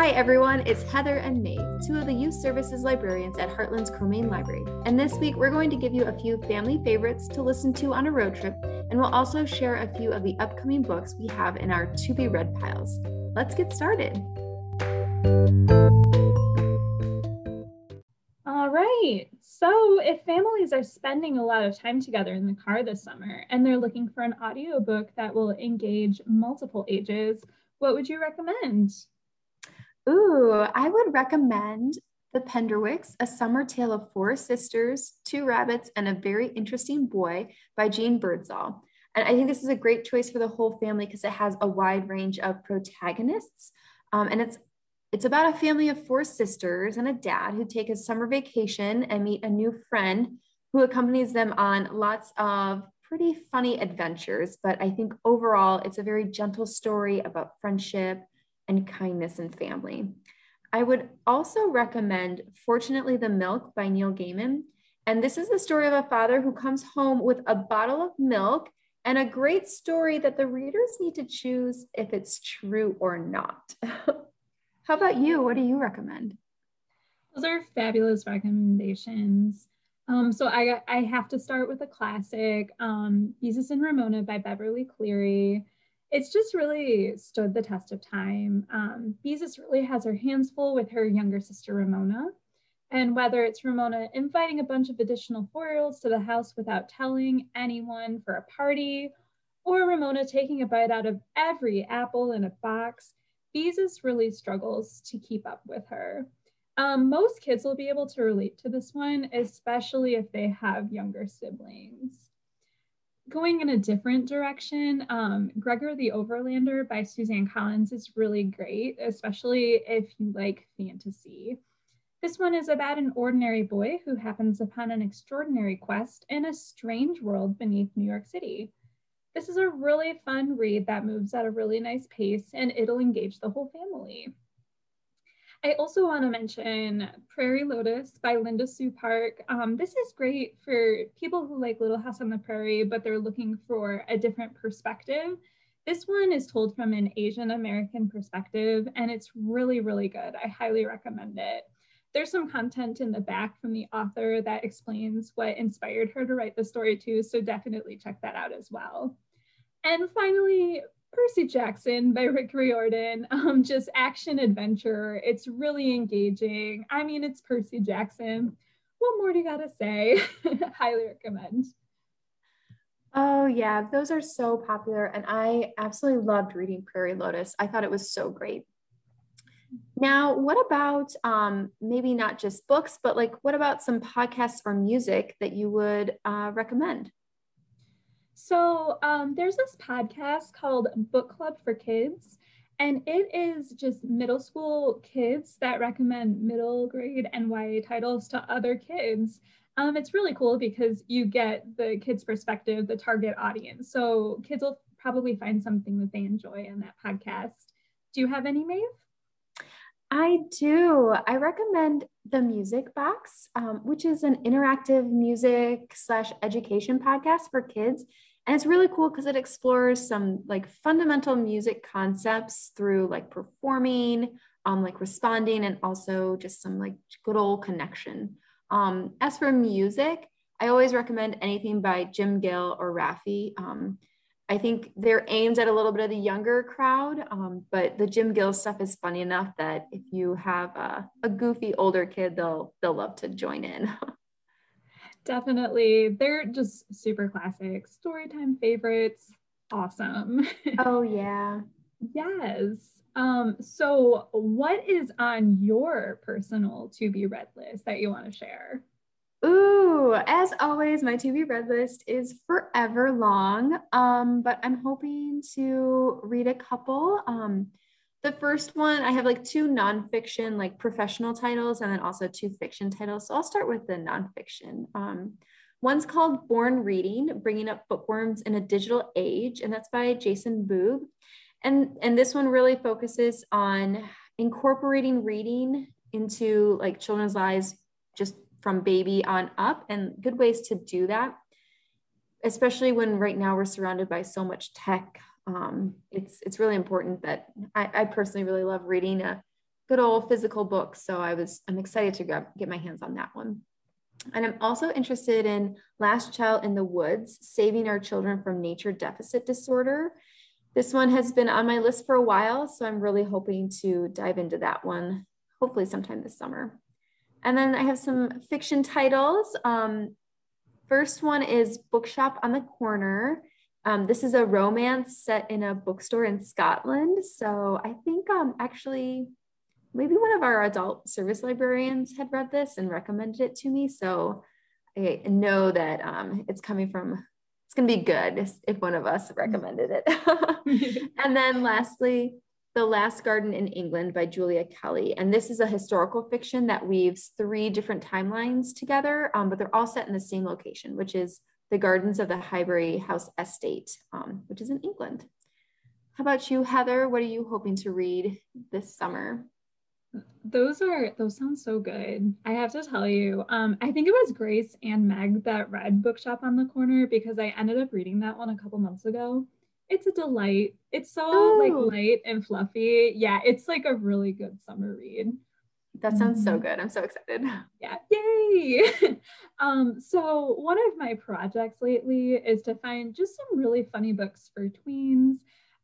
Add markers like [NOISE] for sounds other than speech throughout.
Hi, everyone. It's Heather and May, two of the youth services librarians at Heartland's Crow-Main Library. And this week, we're going to give you a few family favorites to listen to on a road trip, and we'll also share a few of the upcoming books we have in our to be read piles. Let's get started. All right. So, if families are spending a lot of time together in the car this summer and they're looking for an audiobook that will engage multiple ages, what would you recommend? Ooh, I would recommend The Penderwicks, A Summer Tale of Four Sisters, Two Rabbits, and a Very Interesting Boy by Jeanne Birdsall. And I think this is a great choice for the whole family because it has a wide range of protagonists. Um, and it's it's about a family of four sisters and a dad who take a summer vacation and meet a new friend who accompanies them on lots of pretty funny adventures. But I think overall, it's a very gentle story about friendship and kindness in family. I would also recommend Fortunately the Milk by Neil Gaiman. And this is the story of a father who comes home with a bottle of milk and a great story that the readers need to choose if it's true or not. [LAUGHS] How about you? What do you recommend? Those are fabulous recommendations. Um, so I, I have to start with a classic, um, Beezus and Ramona by Beverly Cleary it's just really stood the test of time. Um, Beezus really has her hands full with her younger sister Ramona. And whether it's Ramona inviting a bunch of additional four-year-olds to the house without telling anyone for a party, or Ramona taking a bite out of every apple in a box, Beezus really struggles to keep up with her. Um, most kids will be able to relate to this one, especially if they have younger siblings going in a different direction, um, Gregor the Overlander by Suzanne Collins is really great, especially if you like fantasy. This one is about an ordinary boy who happens upon an extraordinary quest in a strange world beneath New York City. This is a really fun read that moves at a really nice pace and it'll engage the whole family. I also want to mention Prairie Lotus by Linda Sue Park. Um, this is great for people who like Little House on the Prairie, but they're looking for a different perspective. This one is told from an Asian American perspective, and it's really, really good. I highly recommend it. There's some content in the back from the author that explains what inspired her to write the story too, so definitely check that out as well. And finally, Percy Jackson by Rick Riordan, [LAUGHS] um, just action adventure. It's really engaging. I mean, it's Percy Jackson. What more do you gotta say? [LAUGHS] Highly recommend. Oh, yeah, those are so popular. And I absolutely loved reading Prairie Lotus. I thought it was so great. Now, what about um, maybe not just books, but like what about some podcasts or music that you would uh, recommend? So um, there's this podcast called Book Club for Kids, and it is just middle school kids that recommend middle grade and YA titles to other kids. Um, it's really cool because you get the kids' perspective, the target audience. So kids will probably find something that they enjoy in that podcast. Do you have any, Maeve? I do. I recommend the Music Box, um, which is an interactive music slash education podcast for kids. And it's really cool because it explores some like fundamental music concepts through like performing, um, like responding, and also just some like good old connection. Um, as for music, I always recommend anything by Jim Gill or Raffi. Um, I think they're aimed at a little bit of the younger crowd, um, but the Jim Gill stuff is funny enough that if you have a, a goofy older kid, they'll they'll love to join in. [LAUGHS] Definitely. They're just super classic. Storytime favorites. Awesome. [LAUGHS] Oh, yeah. yes. Um, so what is on your personal to be read list that you want to share? Ooh, as always, my to be read list is forever long. Um, but I'm hoping to read a couple. Um, the first one, I have like two nonfiction, like professional titles, and then also two fiction titles. So I'll start with the nonfiction. Um, one's called Born Reading, Bringing Up Bookworms in a Digital Age, and that's by Jason Boog. And, and this one really focuses on incorporating reading into like children's lives just from baby on up and good ways to do that especially when right now we're surrounded by so much tech um, it's it's really important that I, I, personally really love reading a good old physical book. So I was, I'm excited to grab, get my hands on that one. And I'm also interested in Last Child in the Woods, Saving Our Children from Nature Deficit Disorder. This one has been on my list for a while, so I'm really hoping to dive into that one, hopefully sometime this summer. And then I have some fiction titles. Um, first one is Bookshop on the Corner. Um, this is a romance set in a bookstore in Scotland. So I think um, actually maybe one of our adult service librarians had read this and recommended it to me. So I know that um, it's coming from, it's going to be good if one of us recommended it. [LAUGHS] [LAUGHS] and then lastly, The Last Garden in England by Julia Kelly. And this is a historical fiction that weaves three different timelines together, um, but they're all set in the same location, which is the gardens of the Highbury House Estate, um, which is in England. How about you, Heather? What are you hoping to read this summer? Those are those sound so good. I have to tell you, um, I think it was Grace and Meg that read Bookshop on the Corner because I ended up reading that one a couple months ago. It's a delight. It's so like light and fluffy. Yeah, it's like a really good summer read. That sounds so mm-hmm. good. I'm so excited. [LAUGHS] Yeah, yay. [LAUGHS] um, so one of my projects lately is to find just some really funny books for tweens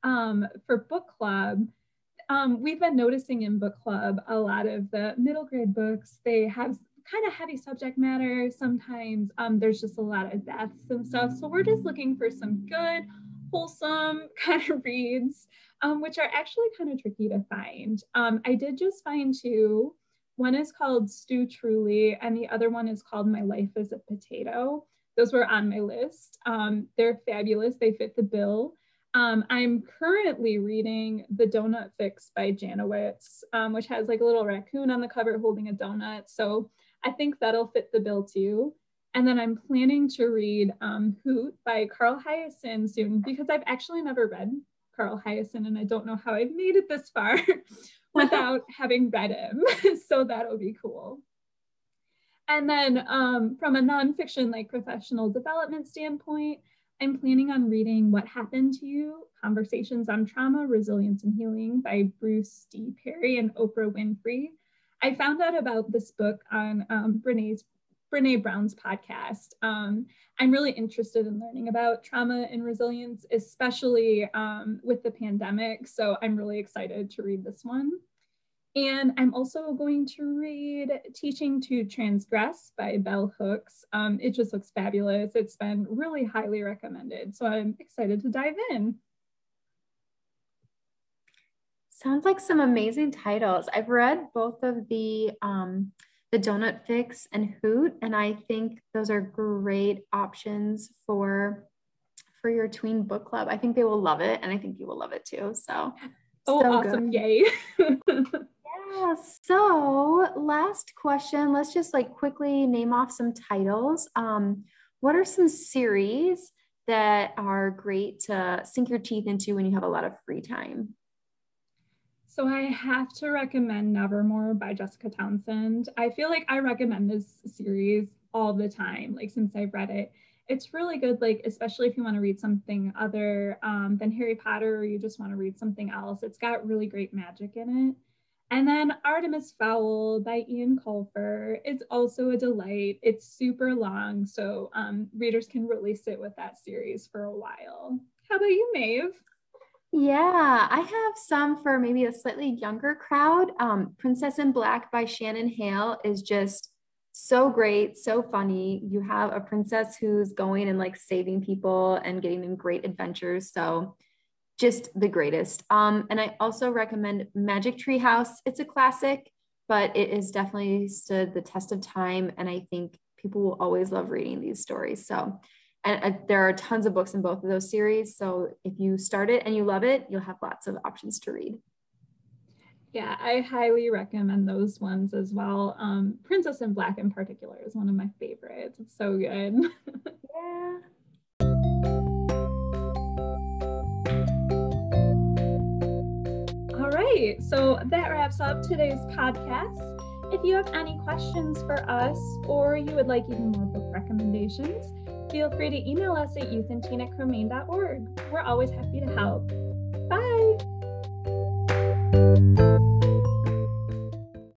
um, for book club um, we've been noticing in book club a lot of the middle grade books, they have kind of heavy subject matter. Sometimes um, there's just a lot of deaths and stuff. So we're just looking for some good, wholesome [LAUGHS] kind of reads, um, which are actually kind of tricky to find. Um, I did just find two. One is called Stu Truly, and the other one is called My Life as a Potato. Those were on my list. Um, they're fabulous, they fit the bill. Um, I'm currently reading The Donut Fix by Janowitz, um, which has like a little raccoon on the cover holding a donut. So I think that'll fit the bill too. And then I'm planning to read um, Hoot by Carl Hiaasen soon because I've actually never read Carl Hiaasen and I don't know how I've made it this far [LAUGHS] without having read him. [LAUGHS] so that'll be cool. And then um, from a nonfiction, like professional development standpoint, I'm planning on reading What Happened to You Conversations on Trauma, Resilience, and Healing by Bruce D. Perry and Oprah Winfrey. I found out about this book on um, Brene's Brene Brown's podcast. Um, I'm really interested in learning about trauma and resilience, especially um, with the pandemic. So I'm really excited to read this one. And I'm also going to read Teaching to Transgress by Bell Hooks. Um, it just looks fabulous. It's been really highly recommended. So I'm excited to dive in. Sounds like some amazing titles. I've read both of the um, the Donut Fix and Hoot, and I think those are great options for for your tween book club. I think they will love it, and I think you will love it too. So, oh, so awesome! Good. Yay! [LAUGHS] Yeah, so last question. Let's just like quickly name off some titles. Um, what are some series that are great to sink your teeth into when you have a lot of free time? So I have to recommend Nevermoor by Jessica Townsend. I feel like I recommend this series all the time, like since I've read it. It's really good, like especially if you want to read something other um, than Harry Potter or you just want to read something else. It's got really great magic in it. And then Artemis Fowl by Ian Colfer. It's also a delight. It's super long, so um, readers can really sit with that series for a while. How about you, Maeve? Yeah, I have some for maybe a slightly younger crowd. Um, Princess in Black by Shannon Hale is just so great, so funny. You have a princess who's going and like saving people and getting in great adventures. So just the greatest. Um, and I also recommend Magic Tree House. It's a classic, but it has definitely stood the test of time. And I think people will always love reading these stories. So, and uh, there are tons of books in both of those series. So if you start it and you love it, you'll have lots of options to read. Yeah, I highly recommend those ones as well. Um, Princess in Black in particular is one of my favorites. It's so good. [LAUGHS] yeah. right. So that wraps up today's podcast. If you have any questions for us or you would like even more book recommendations, feel free to email us at youthandteen at We're always happy to help. Bye.